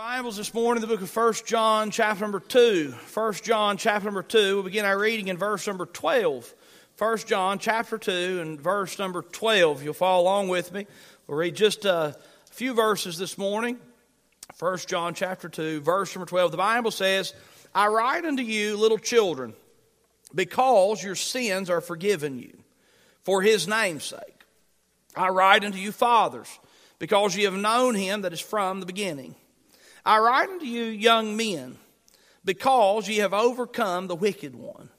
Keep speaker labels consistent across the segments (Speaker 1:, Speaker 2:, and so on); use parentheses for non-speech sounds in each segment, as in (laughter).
Speaker 1: Bibles this morning, the book of 1 John, chapter number 2. 1 John, chapter number 2. We'll begin our reading in verse number 12. 1 John, chapter 2, and verse number 12. You'll follow along with me. We'll read just a few verses this morning. 1 John, chapter 2, verse number 12. The Bible says, I write unto you, little children, because your sins are forgiven you, for his name's sake. I write unto you, fathers, because ye have known him that is from the beginning. I write unto you, young men, because ye have overcome the wicked one.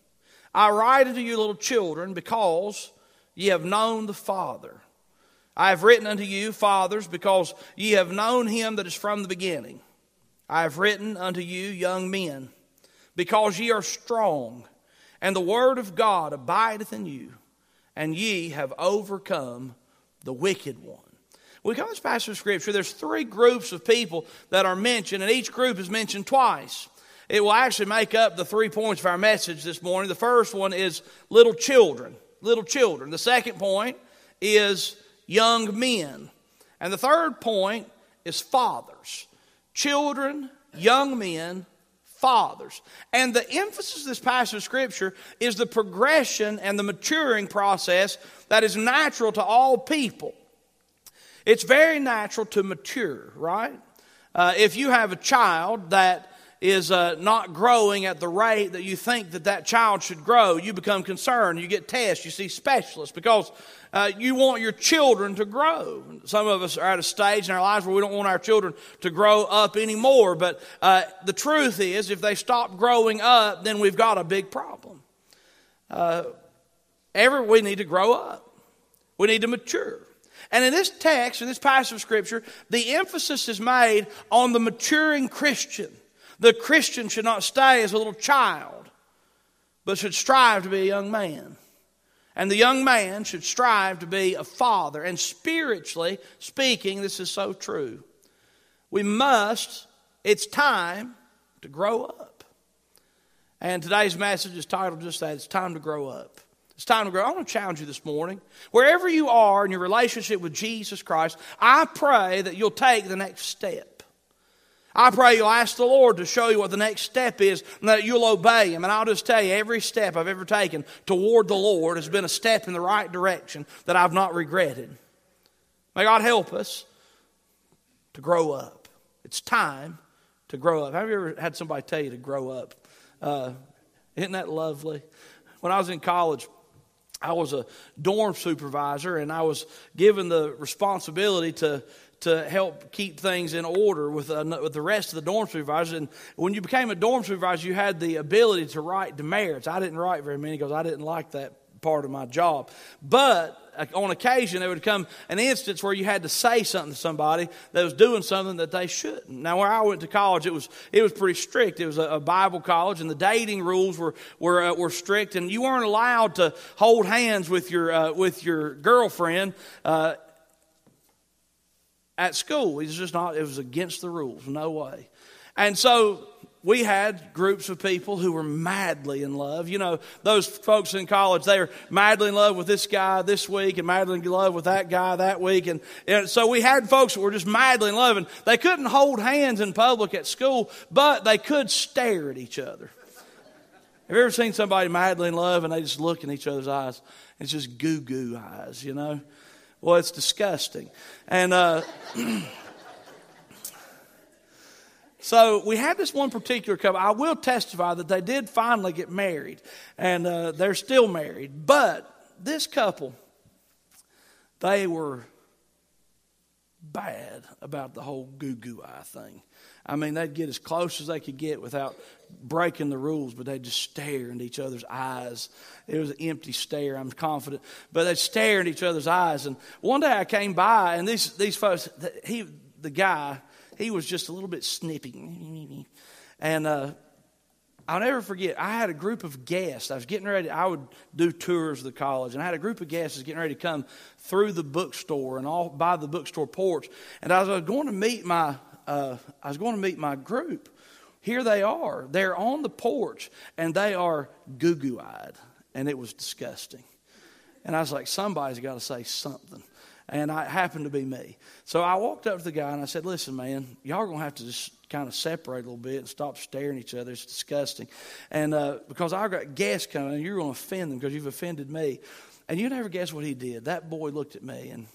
Speaker 1: I write unto you, little children, because ye have known the Father. I have written unto you, fathers, because ye have known him that is from the beginning. I have written unto you, young men, because ye are strong, and the word of God abideth in you, and ye have overcome the wicked one. We come to this passage of Scripture, there's three groups of people that are mentioned, and each group is mentioned twice. It will actually make up the three points of our message this morning. The first one is little children. Little children. The second point is young men. And the third point is fathers. Children, young men, fathers. And the emphasis of this passage of Scripture is the progression and the maturing process that is natural to all people. It's very natural to mature, right? Uh, if you have a child that is uh, not growing at the rate that you think that that child should grow, you become concerned. You get tests. You see specialists because uh, you want your children to grow. Some of us are at a stage in our lives where we don't want our children to grow up anymore. But uh, the truth is, if they stop growing up, then we've got a big problem. Uh, every we need to grow up. We need to mature. And in this text, in this passage of Scripture, the emphasis is made on the maturing Christian. The Christian should not stay as a little child, but should strive to be a young man. And the young man should strive to be a father. And spiritually speaking, this is so true. We must, it's time to grow up. And today's message is titled just that it's time to grow up. It's time to grow. I want to challenge you this morning. Wherever you are in your relationship with Jesus Christ, I pray that you'll take the next step. I pray you'll ask the Lord to show you what the next step is and that you'll obey Him. And I'll just tell you, every step I've ever taken toward the Lord has been a step in the right direction that I've not regretted. May God help us to grow up. It's time to grow up. Have you ever had somebody tell you to grow up? Uh, isn't that lovely? When I was in college, I was a dorm supervisor and I was given the responsibility to to help keep things in order with, uh, with the rest of the dorm supervisors. And when you became a dorm supervisor, you had the ability to write demerits. I didn't write very many because I didn't like that part of my job. But uh, on occasion, there would come an instance where you had to say something to somebody that was doing something that they shouldn't. Now, where I went to college, it was it was pretty strict. It was a, a Bible college, and the dating rules were were uh, were strict, and you weren't allowed to hold hands with your uh, with your girlfriend. Uh, at school, it was just not. It was against the rules. No way. And so we had groups of people who were madly in love. You know, those folks in college, they are madly in love with this guy this week and madly in love with that guy that week. And, and so we had folks that were just madly in love and they couldn't hold hands in public at school, but they could stare at each other. Have you ever seen somebody madly in love and they just look in each other's eyes? It's just goo goo eyes, you know? Well, it's disgusting. And, uh, (clears throat) So we had this one particular couple. I will testify that they did finally get married, and uh, they're still married. But this couple, they were bad about the whole goo goo eye thing. I mean, they'd get as close as they could get without breaking the rules, but they'd just stare into each other's eyes. It was an empty stare, I'm confident. But they'd stare into each other's eyes. And one day I came by, and these, these folks, he, the guy, he was just a little bit snippy. And uh, I'll never forget, I had a group of guests. I was getting ready, I would do tours of the college, and I had a group of guests getting ready to come through the bookstore and all by the bookstore porch. And I was going to meet my, uh, I was going to meet my group. Here they are. They're on the porch, and they are goo goo eyed. And it was disgusting. And I was like, somebody's got to say something. And I happened to be me. So I walked up to the guy and I said, Listen, man, y'all are going to have to just kind of separate a little bit and stop staring at each other. It's disgusting. And uh, because I've got guests coming and you're going to offend them because you've offended me. And you never guess what he did. That boy looked at me and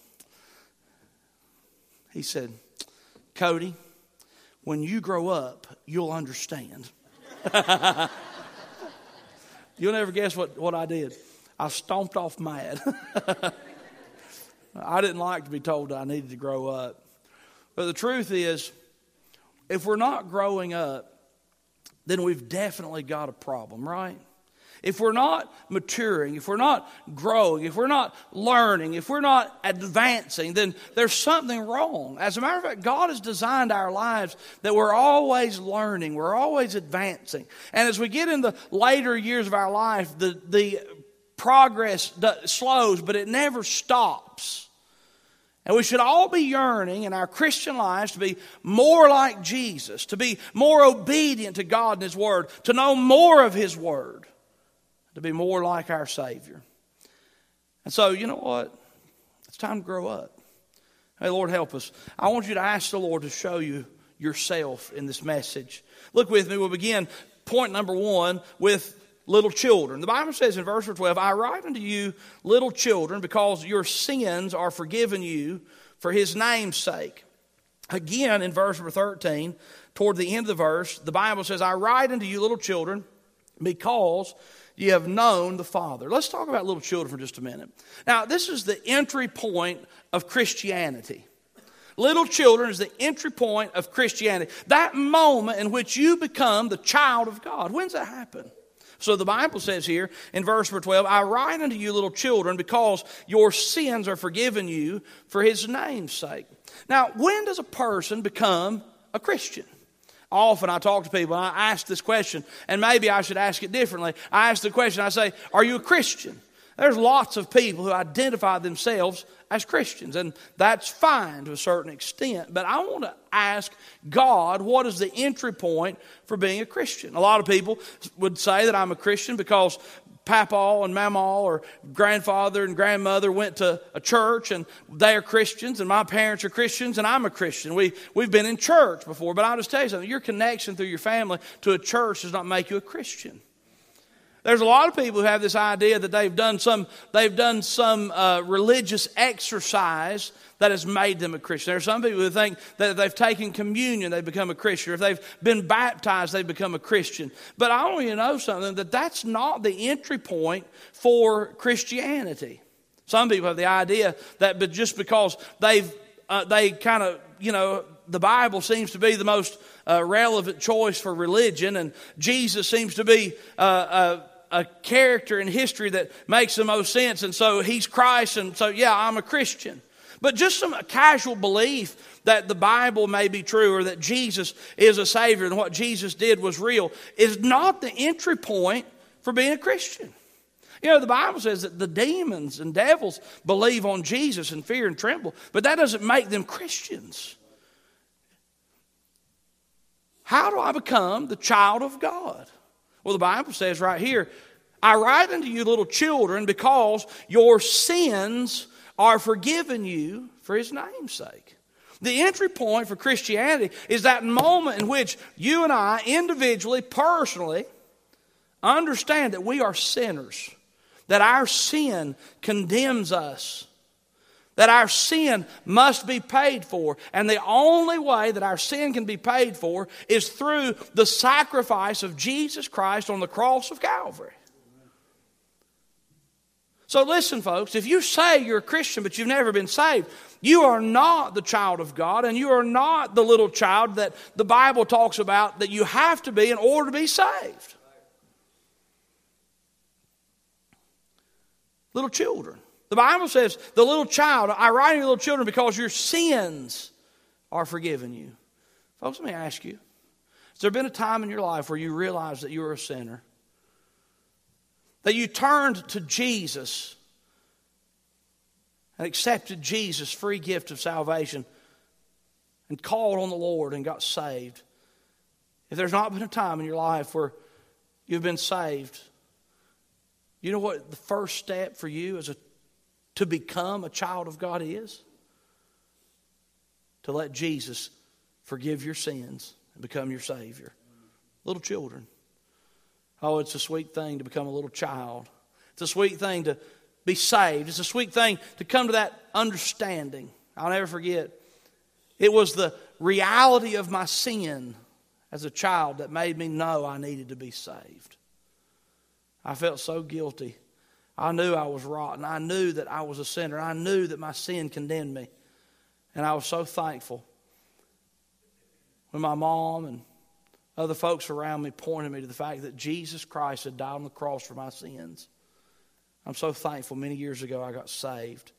Speaker 1: he said, Cody, when you grow up, you'll understand. (laughs) You'll never guess what, what I did. I stomped off mad. (laughs) I didn't like to be told I needed to grow up. But the truth is, if we're not growing up, then we've definitely got a problem, right? if we're not maturing, if we're not growing, if we're not learning, if we're not advancing, then there's something wrong. As a matter of fact, God has designed our lives that we're always learning, we're always advancing. And as we get in the later years of our life, the, the progress slows, but it never stops. And we should all be yearning in our Christian lives to be more like Jesus, to be more obedient to God and His Word, to know more of His Word to be more like our Savior. And so, you know what? It's time to grow up. Hey, Lord, help us. I want you to ask the Lord to show you yourself in this message. Look with me. We'll begin point number one with little children. The Bible says in verse 12, I write unto you, little children, because your sins are forgiven you for his name's sake. Again, in verse number 13, toward the end of the verse, the Bible says, I write unto you, little children, because you have known the Father. Let's talk about little children for just a minute. Now, this is the entry point of Christianity. Little children is the entry point of Christianity. That moment in which you become the child of God. When's that happen? So the Bible says here in verse 12, I write unto you, little children, because your sins are forgiven you for his name's sake. Now, when does a person become a Christian? Often I talk to people and I ask this question, and maybe I should ask it differently. I ask the question, I say, Are you a Christian? There's lots of people who identify themselves as Christians, and that's fine to a certain extent. But I want to ask God, what is the entry point for being a Christian? A lot of people would say that I'm a Christian because Papa and Mama or grandfather and grandmother went to a church and they are Christians and my parents are Christians and I'm a Christian. We, we've been in church before, but I'll just tell you something. Your connection through your family to a church does not make you a Christian. There's a lot of people who have this idea that they've done some, they've done some uh, religious exercise that has made them a Christian. There are some people who think that if they've taken communion, they've become a Christian. Or if they've been baptized, they've become a Christian. But I want you to know something that that's not the entry point for Christianity. Some people have the idea that but just because they've uh, they kind of you know the Bible seems to be the most uh, relevant choice for religion, and Jesus seems to be uh, uh a character in history that makes the most sense, and so he's Christ, and so yeah, I'm a Christian. But just some casual belief that the Bible may be true or that Jesus is a Savior and what Jesus did was real is not the entry point for being a Christian. You know, the Bible says that the demons and devils believe on Jesus and fear and tremble, but that doesn't make them Christians. How do I become the child of God? Well, the Bible says right here, I write unto you, little children, because your sins are forgiven you for his name's sake. The entry point for Christianity is that moment in which you and I, individually, personally, understand that we are sinners, that our sin condemns us, that our sin must be paid for. And the only way that our sin can be paid for is through the sacrifice of Jesus Christ on the cross of Calvary. So listen, folks, if you say you're a Christian but you've never been saved, you are not the child of God and you are not the little child that the Bible talks about that you have to be in order to be saved. Little children. The Bible says, the little child, I write to you little children because your sins are forgiven you. Folks, let me ask you has there been a time in your life where you realized that you were a sinner? that you turned to Jesus and accepted Jesus' free gift of salvation and called on the Lord and got saved. If there's not been a time in your life where you've been saved, you know what the first step for you as a to become a child of God is? To let Jesus forgive your sins and become your Savior. Little children. Oh, it's a sweet thing to become a little child. It's a sweet thing to be saved. It's a sweet thing to come to that understanding. I'll never forget. It was the reality of my sin as a child that made me know I needed to be saved. I felt so guilty. I knew I was rotten. I knew that I was a sinner. I knew that my sin condemned me. And I was so thankful when my mom and other folks around me pointed me to the fact that Jesus Christ had died on the cross for my sins. I'm so thankful many years ago I got saved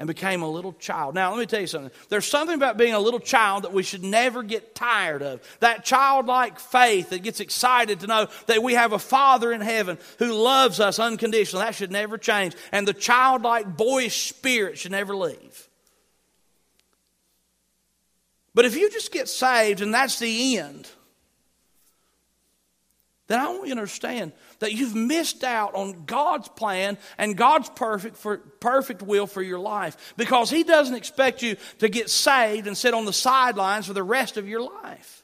Speaker 1: and became a little child. Now, let me tell you something. There's something about being a little child that we should never get tired of. That childlike faith that gets excited to know that we have a Father in heaven who loves us unconditionally. That should never change. And the childlike, boyish spirit should never leave. But if you just get saved and that's the end, then I want you to understand that you've missed out on God's plan and God's perfect, for, perfect will for your life because He doesn't expect you to get saved and sit on the sidelines for the rest of your life.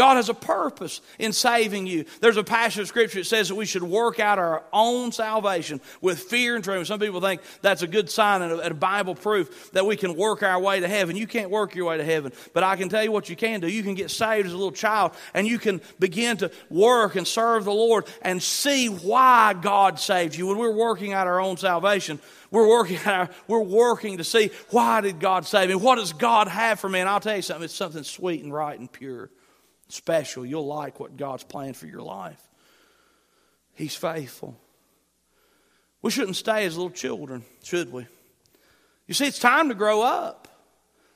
Speaker 1: God has a purpose in saving you. There's a passage of scripture that says that we should work out our own salvation with fear and trembling. Some people think that's a good sign and a, and a, Bible proof that we can work our way to heaven. You can't work your way to heaven, but I can tell you what you can do. You can get saved as a little child and you can begin to work and serve the Lord and see why God saved you. When we're working out our own salvation, we're working, (laughs) our, we're working to see why did God save me? What does God have for me? And I'll tell you something, it's something sweet and right and pure special. You'll like what God's planned for your life. He's faithful. We shouldn't stay as little children, should we? You see, it's time to grow up.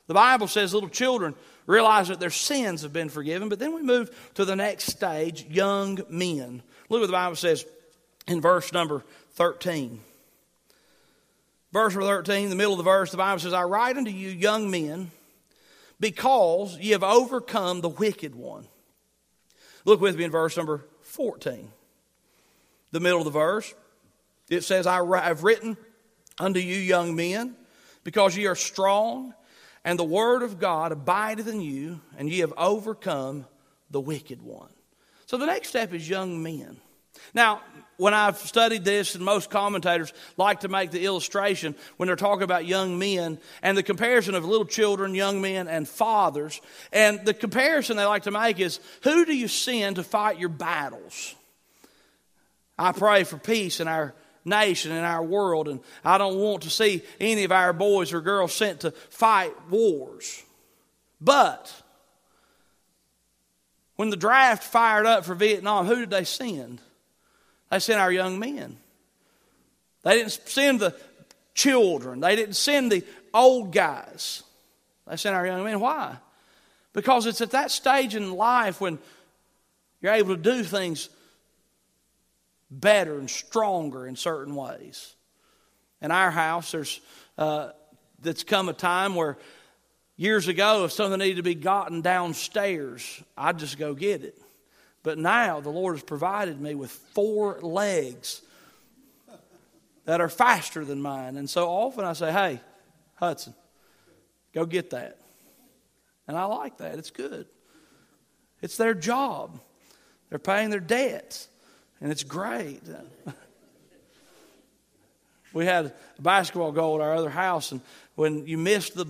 Speaker 1: The Bible says little children realize that their sins have been forgiven, but then we move to the next stage young men. Look what the Bible says in verse number 13. Verse number 13, the middle of the verse, the Bible says, I write unto you, young men, because ye have overcome the wicked one. Look with me in verse number 14. The middle of the verse. It says, I have written unto you, young men, because ye are strong, and the word of God abideth in you, and ye have overcome the wicked one. So the next step is young men. Now, when I've studied this, and most commentators like to make the illustration when they're talking about young men and the comparison of little children, young men, and fathers. And the comparison they like to make is who do you send to fight your battles? I pray for peace in our nation, in our world, and I don't want to see any of our boys or girls sent to fight wars. But when the draft fired up for Vietnam, who did they send? They sent our young men. They didn't send the children, they didn't send the old guys. They sent our young men. Why? Because it's at that stage in life when you're able to do things better and stronger in certain ways. In our house, there's uh, that's come a time where years ago, if something needed to be gotten downstairs, I'd just go get it. But now the Lord has provided me with four legs that are faster than mine. And so often I say, hey, Hudson, go get that. And I like that. It's good. It's their job. They're paying their debts. And it's great. (laughs) we had a basketball goal at our other house, and when you missed the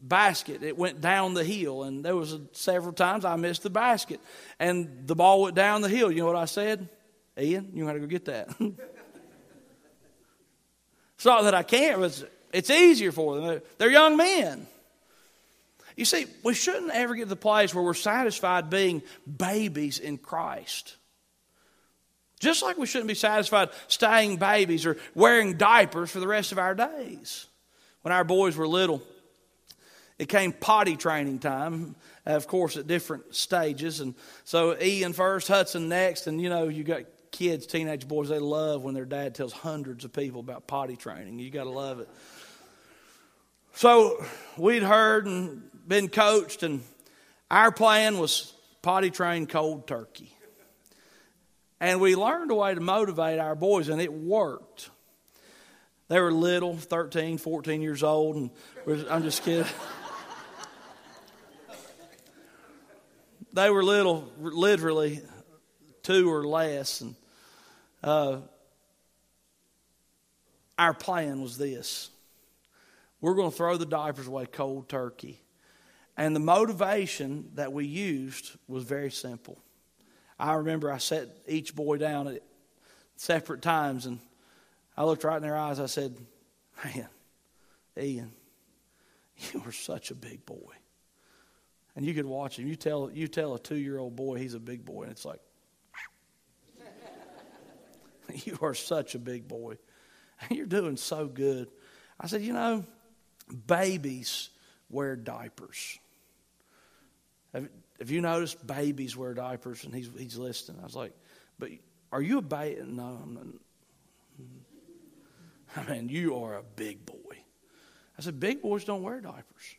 Speaker 1: basket. It went down the hill, and there was a, several times I missed the basket, and the ball went down the hill. You know what I said? Ian, you got to go get that. (laughs) it's not that I can't, but it's easier for them. They're young men. You see, we shouldn't ever get to the place where we're satisfied being babies in Christ. Just like we shouldn't be satisfied staying babies or wearing diapers for the rest of our days. When our boys were little, it came potty training time, uh, of course, at different stages. And so Ian first, Hudson next, and you know, you got kids, teenage boys, they love when their dad tells hundreds of people about potty training. You got to love it. So we'd heard and been coached, and our plan was potty train cold turkey. And we learned a way to motivate our boys, and it worked. They were little, 13, 14 years old, and I'm just kidding. (laughs) they were little, literally two or less, and uh, our plan was this: we're going to throw the diapers away cold turkey, and the motivation that we used was very simple. I remember I set each boy down at separate times, and I looked right in their eyes. I said, Man, Ian, (laughs) you are such a big boy. And you could watch him. You tell, you tell a two year old boy he's a big boy, and it's like, (laughs) You are such a big boy. (laughs) You're doing so good. I said, You know, babies wear diapers. Have, have you noticed babies wear diapers? And he's, he's listening. I was like, But are you a baby? No, I'm not. (laughs) I mean, you are a big boy. I said, Big boys don't wear diapers.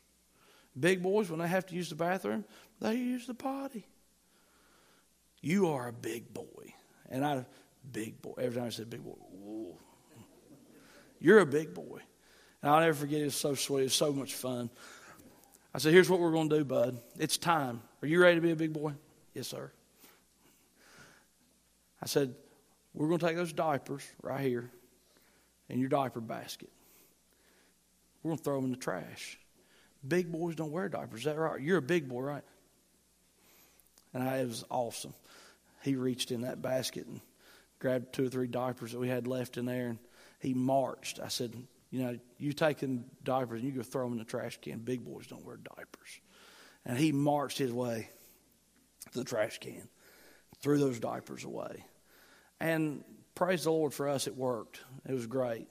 Speaker 1: Big boys, when they have to use the bathroom, they use the potty. You are a big boy. And I, big boy. Every time I said big boy, whoa. You're a big boy. And I'll never forget it. It's so sweet. It's so much fun. I said, here's what we're going to do, bud. It's time. Are you ready to be a big boy? Yes, sir. I said, we're going to take those diapers right here in your diaper basket. We're going to throw them in the trash. Big boys don't wear diapers. Is that right? You're a big boy, right? And I, it was awesome. He reached in that basket and grabbed two or three diapers that we had left in there, and he marched. I said, You know, you take them diapers and you go throw them in the trash can. Big boys don't wear diapers. And he marched his way to the trash can, threw those diapers away. And praise the Lord for us, it worked. It was great.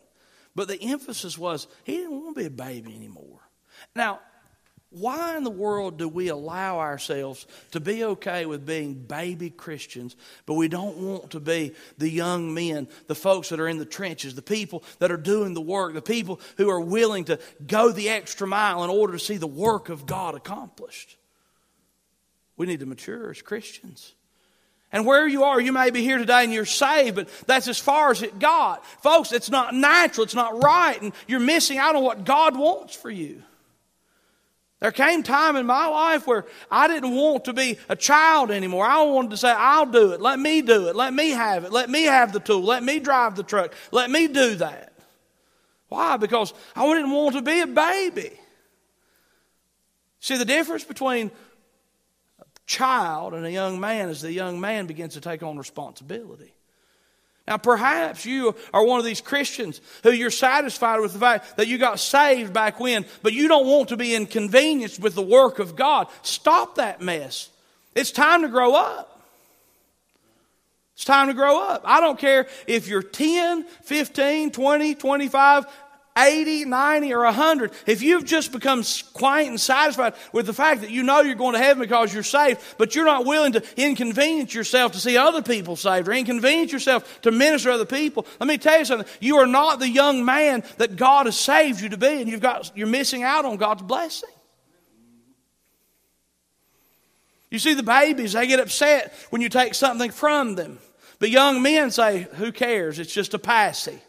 Speaker 1: But the emphasis was he didn't want to be a baby anymore. Now, why in the world do we allow ourselves to be okay with being baby Christians, but we don't want to be the young men, the folks that are in the trenches, the people that are doing the work, the people who are willing to go the extra mile in order to see the work of God accomplished? We need to mature as Christians. And where you are, you may be here today and you're saved, but that's as far as it got. Folks, it's not natural, it's not right, and you're missing out on what God wants for you. There came time in my life where I didn't want to be a child anymore. I wanted to say, I'll do it. Let me do it. Let me have it. Let me have the tool. Let me drive the truck. Let me do that. Why? Because I didn't want to be a baby. See, the difference between a child and a young man is the young man begins to take on responsibility. Now, perhaps you are one of these Christians who you're satisfied with the fact that you got saved back when, but you don't want to be inconvenienced with the work of God. Stop that mess. It's time to grow up. It's time to grow up. I don't care if you're 10, 15, 20, 25, 80, 90, or 100, if you've just become quiet and satisfied with the fact that you know you're going to heaven because you're saved, but you're not willing to inconvenience yourself to see other people saved or inconvenience yourself to minister to other people, let me tell you something. You are not the young man that God has saved you to be, and you've got, you're missing out on God's blessing. You see, the babies, they get upset when you take something from them. But young men say, Who cares? It's just a passy.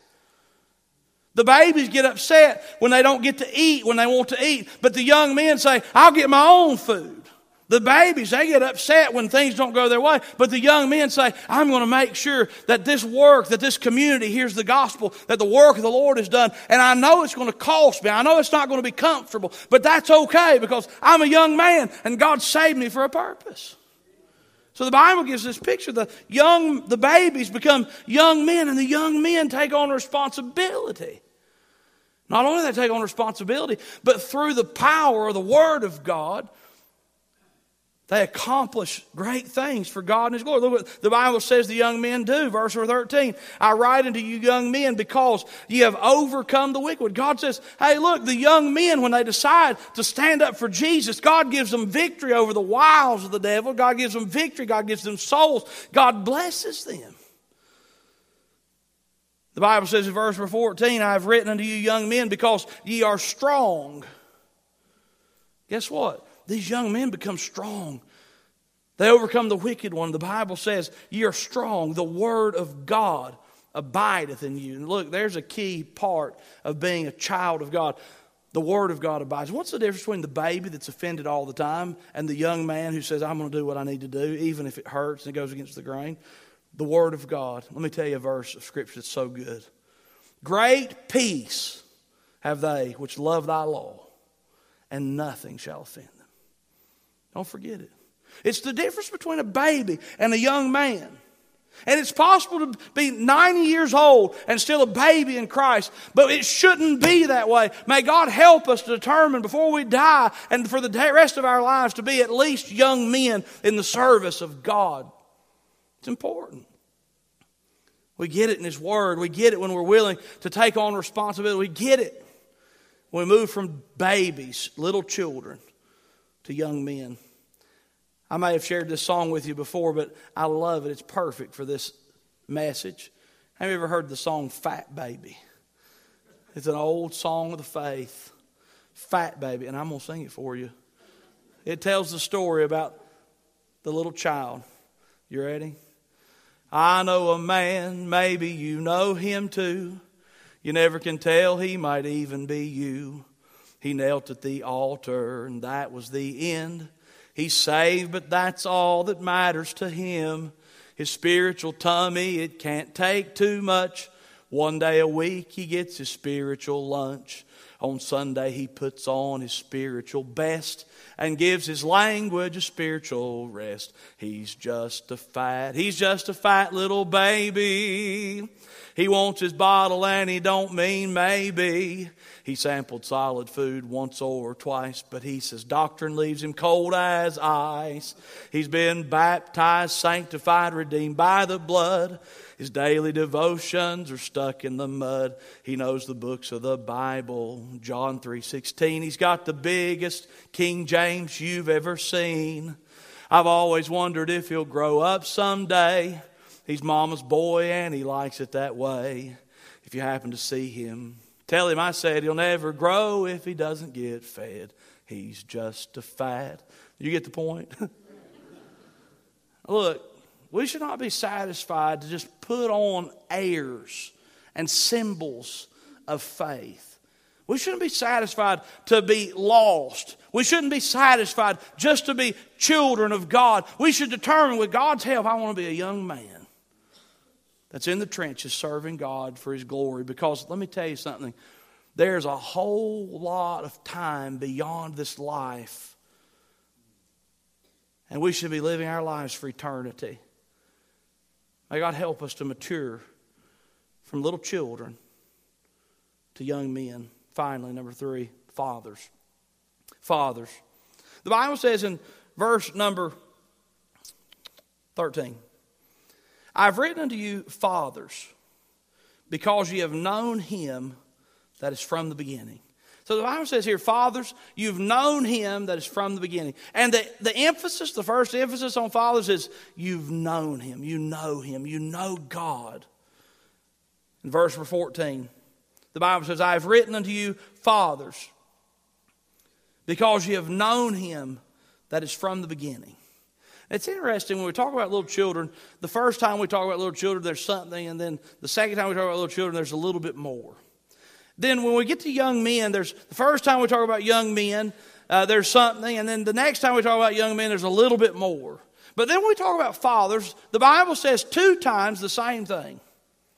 Speaker 1: The babies get upset when they don't get to eat when they want to eat, but the young men say, I'll get my own food. The babies, they get upset when things don't go their way, but the young men say, I'm going to make sure that this work, that this community hears the gospel, that the work of the Lord is done. And I know it's going to cost me. I know it's not going to be comfortable, but that's okay because I'm a young man and God saved me for a purpose. So the Bible gives this picture. The young, the babies become young men, and the young men take on responsibility. Not only they take on responsibility, but through the power of the Word of God, they accomplish great things for God and His glory. Look what the Bible says the young men do. Verse 13. I write unto you young men because ye have overcome the wicked. God says, hey, look, the young men, when they decide to stand up for Jesus, God gives them victory over the wiles of the devil. God gives them victory. God gives them souls. God blesses them. The Bible says in verse 14, I have written unto you young men because ye are strong. Guess what? These young men become strong. They overcome the wicked one. The Bible says, Ye are strong. The word of God abideth in you. And look, there's a key part of being a child of God. The Word of God abides. What's the difference between the baby that's offended all the time and the young man who says, I'm going to do what I need to do, even if it hurts and it goes against the grain? The Word of God. Let me tell you a verse of Scripture that's so good. Great peace have they which love thy law, and nothing shall offend them. Don't forget it. It's the difference between a baby and a young man. And it's possible to be 90 years old and still a baby in Christ, but it shouldn't be that way. May God help us to determine before we die and for the rest of our lives to be at least young men in the service of God. It's important. We get it in His Word. We get it when we're willing to take on responsibility. We get it when we move from babies, little children, to young men. I may have shared this song with you before, but I love it. It's perfect for this message. Have you ever heard the song Fat Baby? It's an old song of the faith. Fat Baby. And I'm going to sing it for you. It tells the story about the little child. You ready? I know a man, maybe you know him too. You never can tell, he might even be you. He knelt at the altar, and that was the end. He's saved, but that's all that matters to him. His spiritual tummy, it can't take too much. One day a week, he gets his spiritual lunch. On Sunday, he puts on his spiritual best and gives his language a spiritual rest. He's just a fat, he's just a fat little baby. He wants his bottle and he don't mean maybe. He sampled solid food once or twice, but he says doctrine leaves him cold as ice. He's been baptized, sanctified, redeemed by the blood. His daily devotions are stuck in the mud. He knows the books of the Bible, John 3:16. He's got the biggest King James you've ever seen. I've always wondered if he'll grow up someday. He's mama's boy and he likes it that way. If you happen to see him, tell him I said he'll never grow if he doesn't get fed. He's just a fat. You get the point? (laughs) Look, we should not be satisfied to just put on airs and symbols of faith. We shouldn't be satisfied to be lost. We shouldn't be satisfied just to be children of God. We should determine with God's help, I want to be a young man that's in the trenches serving God for His glory. Because let me tell you something there's a whole lot of time beyond this life, and we should be living our lives for eternity. May God help us to mature from little children to young men. Finally, number three, fathers. Fathers. The Bible says in verse number 13 I've written unto you, fathers, because ye have known him that is from the beginning. So the Bible says here, fathers, you've known him that is from the beginning. And the, the emphasis, the first emphasis on fathers is you've known him. You know him. You know God. In verse 14, the Bible says, I have written unto you, fathers, because you have known him that is from the beginning. It's interesting when we talk about little children, the first time we talk about little children, there's something, and then the second time we talk about little children, there's a little bit more. Then when we get to young men, there's the first time we talk about young men, uh, there's something, and then the next time we talk about young men, there's a little bit more. But then when we talk about fathers, the Bible says two times the same thing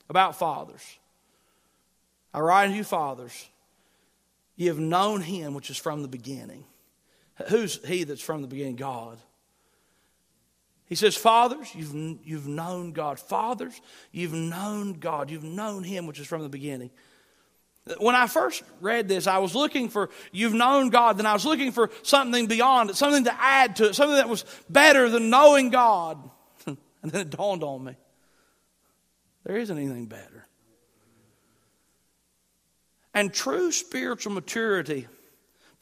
Speaker 1: about fathers. I write to you, fathers, you have known him which is from the beginning. Who's he that's from the beginning? God. He says, Fathers, you've, you've known God. Fathers, you've known God. You've known Him, which is from the beginning. When I first read this, I was looking for, you've known God, then I was looking for something beyond it, something to add to it, something that was better than knowing God. (laughs) and then it dawned on me there isn't anything better. And true spiritual maturity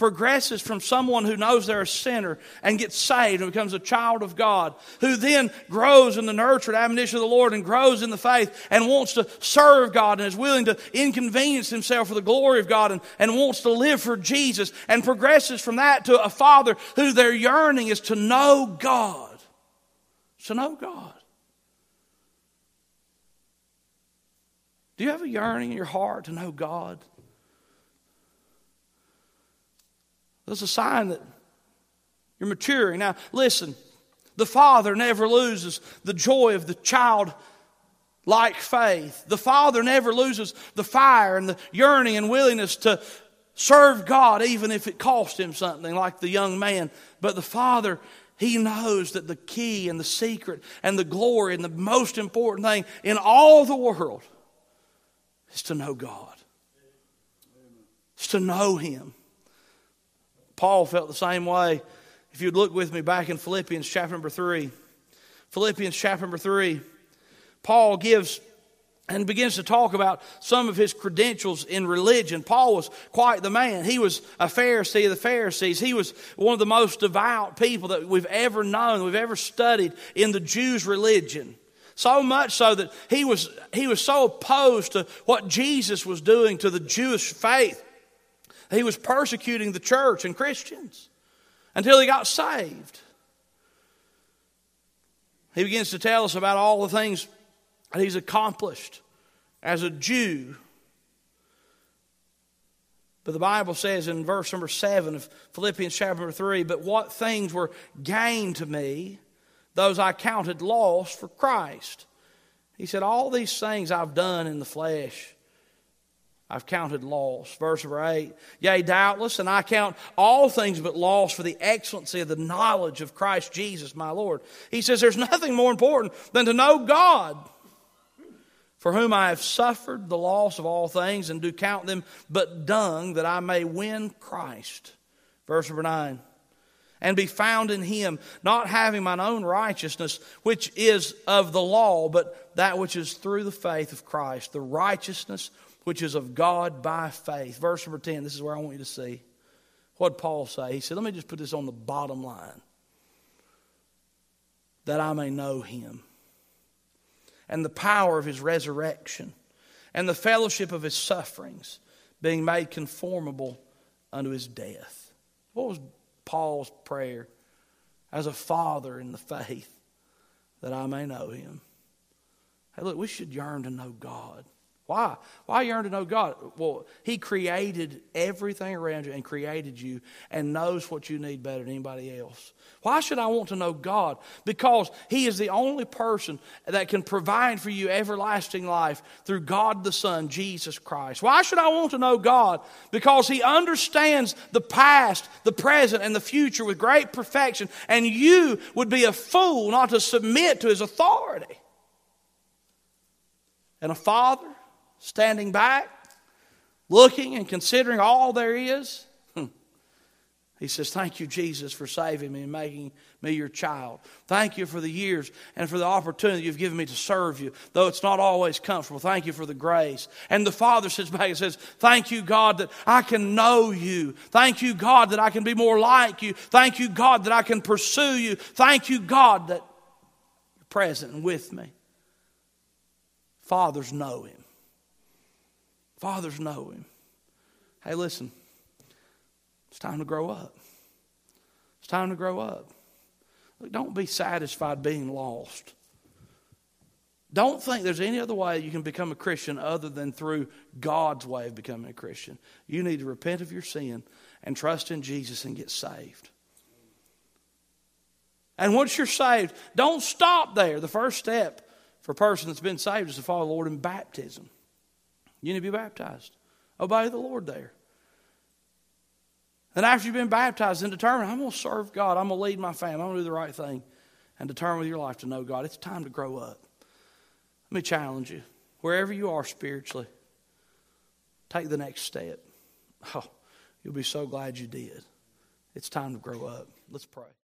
Speaker 1: progresses from someone who knows they're a sinner and gets saved and becomes a child of God, who then grows in the nurture and admonition of the Lord and grows in the faith and wants to serve God and is willing to inconvenience himself for the glory of God and, and wants to live for Jesus and progresses from that to a father who their yearning is to know God. To know God. Do you have a yearning in your heart to know God? That's a sign that you're maturing. Now, listen, the Father never loses the joy of the child like faith. The Father never loses the fire and the yearning and willingness to serve God, even if it cost him something, like the young man. But the Father, he knows that the key and the secret and the glory and the most important thing in all the world is to know God, it's to know Him. Paul felt the same way. If you'd look with me back in Philippians chapter number 3, Philippians chapter number 3, Paul gives and begins to talk about some of his credentials in religion. Paul was quite the man. He was a Pharisee of the Pharisees. He was one of the most devout people that we've ever known, we've ever studied in the Jews' religion. So much so that he was, he was so opposed to what Jesus was doing to the Jewish faith. He was persecuting the church and Christians until he got saved. He begins to tell us about all the things that he's accomplished as a Jew. But the Bible says in verse number 7 of Philippians chapter 3 But what things were gained to me, those I counted lost for Christ. He said, All these things I've done in the flesh. I've counted loss. Verse number 8. Yea, doubtless, and I count all things but loss for the excellency of the knowledge of Christ Jesus, my Lord. He says, There's nothing more important than to know God for whom I have suffered the loss of all things and do count them but dung that I may win Christ. Verse number 9. And be found in him, not having mine own righteousness, which is of the law, but that which is through the faith of Christ, the righteousness which is of God by faith. Verse number 10, this is where I want you to see. What Paul say? He said, Let me just put this on the bottom line. That I may know him and the power of his resurrection and the fellowship of his sufferings, being made conformable unto his death. What was Paul's prayer as a father in the faith that I may know him? Hey, look, we should yearn to know God. Why? Why yearn to know God? Well, He created everything around you and created you and knows what you need better than anybody else. Why should I want to know God? Because He is the only person that can provide for you everlasting life through God the Son, Jesus Christ. Why should I want to know God? Because He understands the past, the present, and the future with great perfection, and you would be a fool not to submit to His authority. And a father standing back, looking and considering all there is. Hmm. He says, Thank you, Jesus, for saving me and making me your child. Thank you for the years and for the opportunity you've given me to serve you, though it's not always comfortable. Thank you for the grace. And the Father sits back and says, Thank you, God, that I can know you. Thank you, God, that I can be more like you. Thank you, God, that I can pursue you. Thank you, God, that you're present and with me. Fathers know Him. Fathers know him. Hey, listen, it's time to grow up. It's time to grow up. Look, don't be satisfied being lost. Don't think there's any other way you can become a Christian other than through God's way of becoming a Christian. You need to repent of your sin and trust in Jesus and get saved. And once you're saved, don't stop there. The first step for a person that's been saved is to follow the Lord in baptism. You need to be baptized. Obey the Lord there. And after you've been baptized and determined, I'm going to serve God, I'm going to lead my family, I'm going to do the right thing, and determine with your life to know God, it's time to grow up. Let me challenge you. Wherever you are spiritually, take the next step. (laughs) Oh, you'll be so glad you did. It's time to grow up. Let's pray.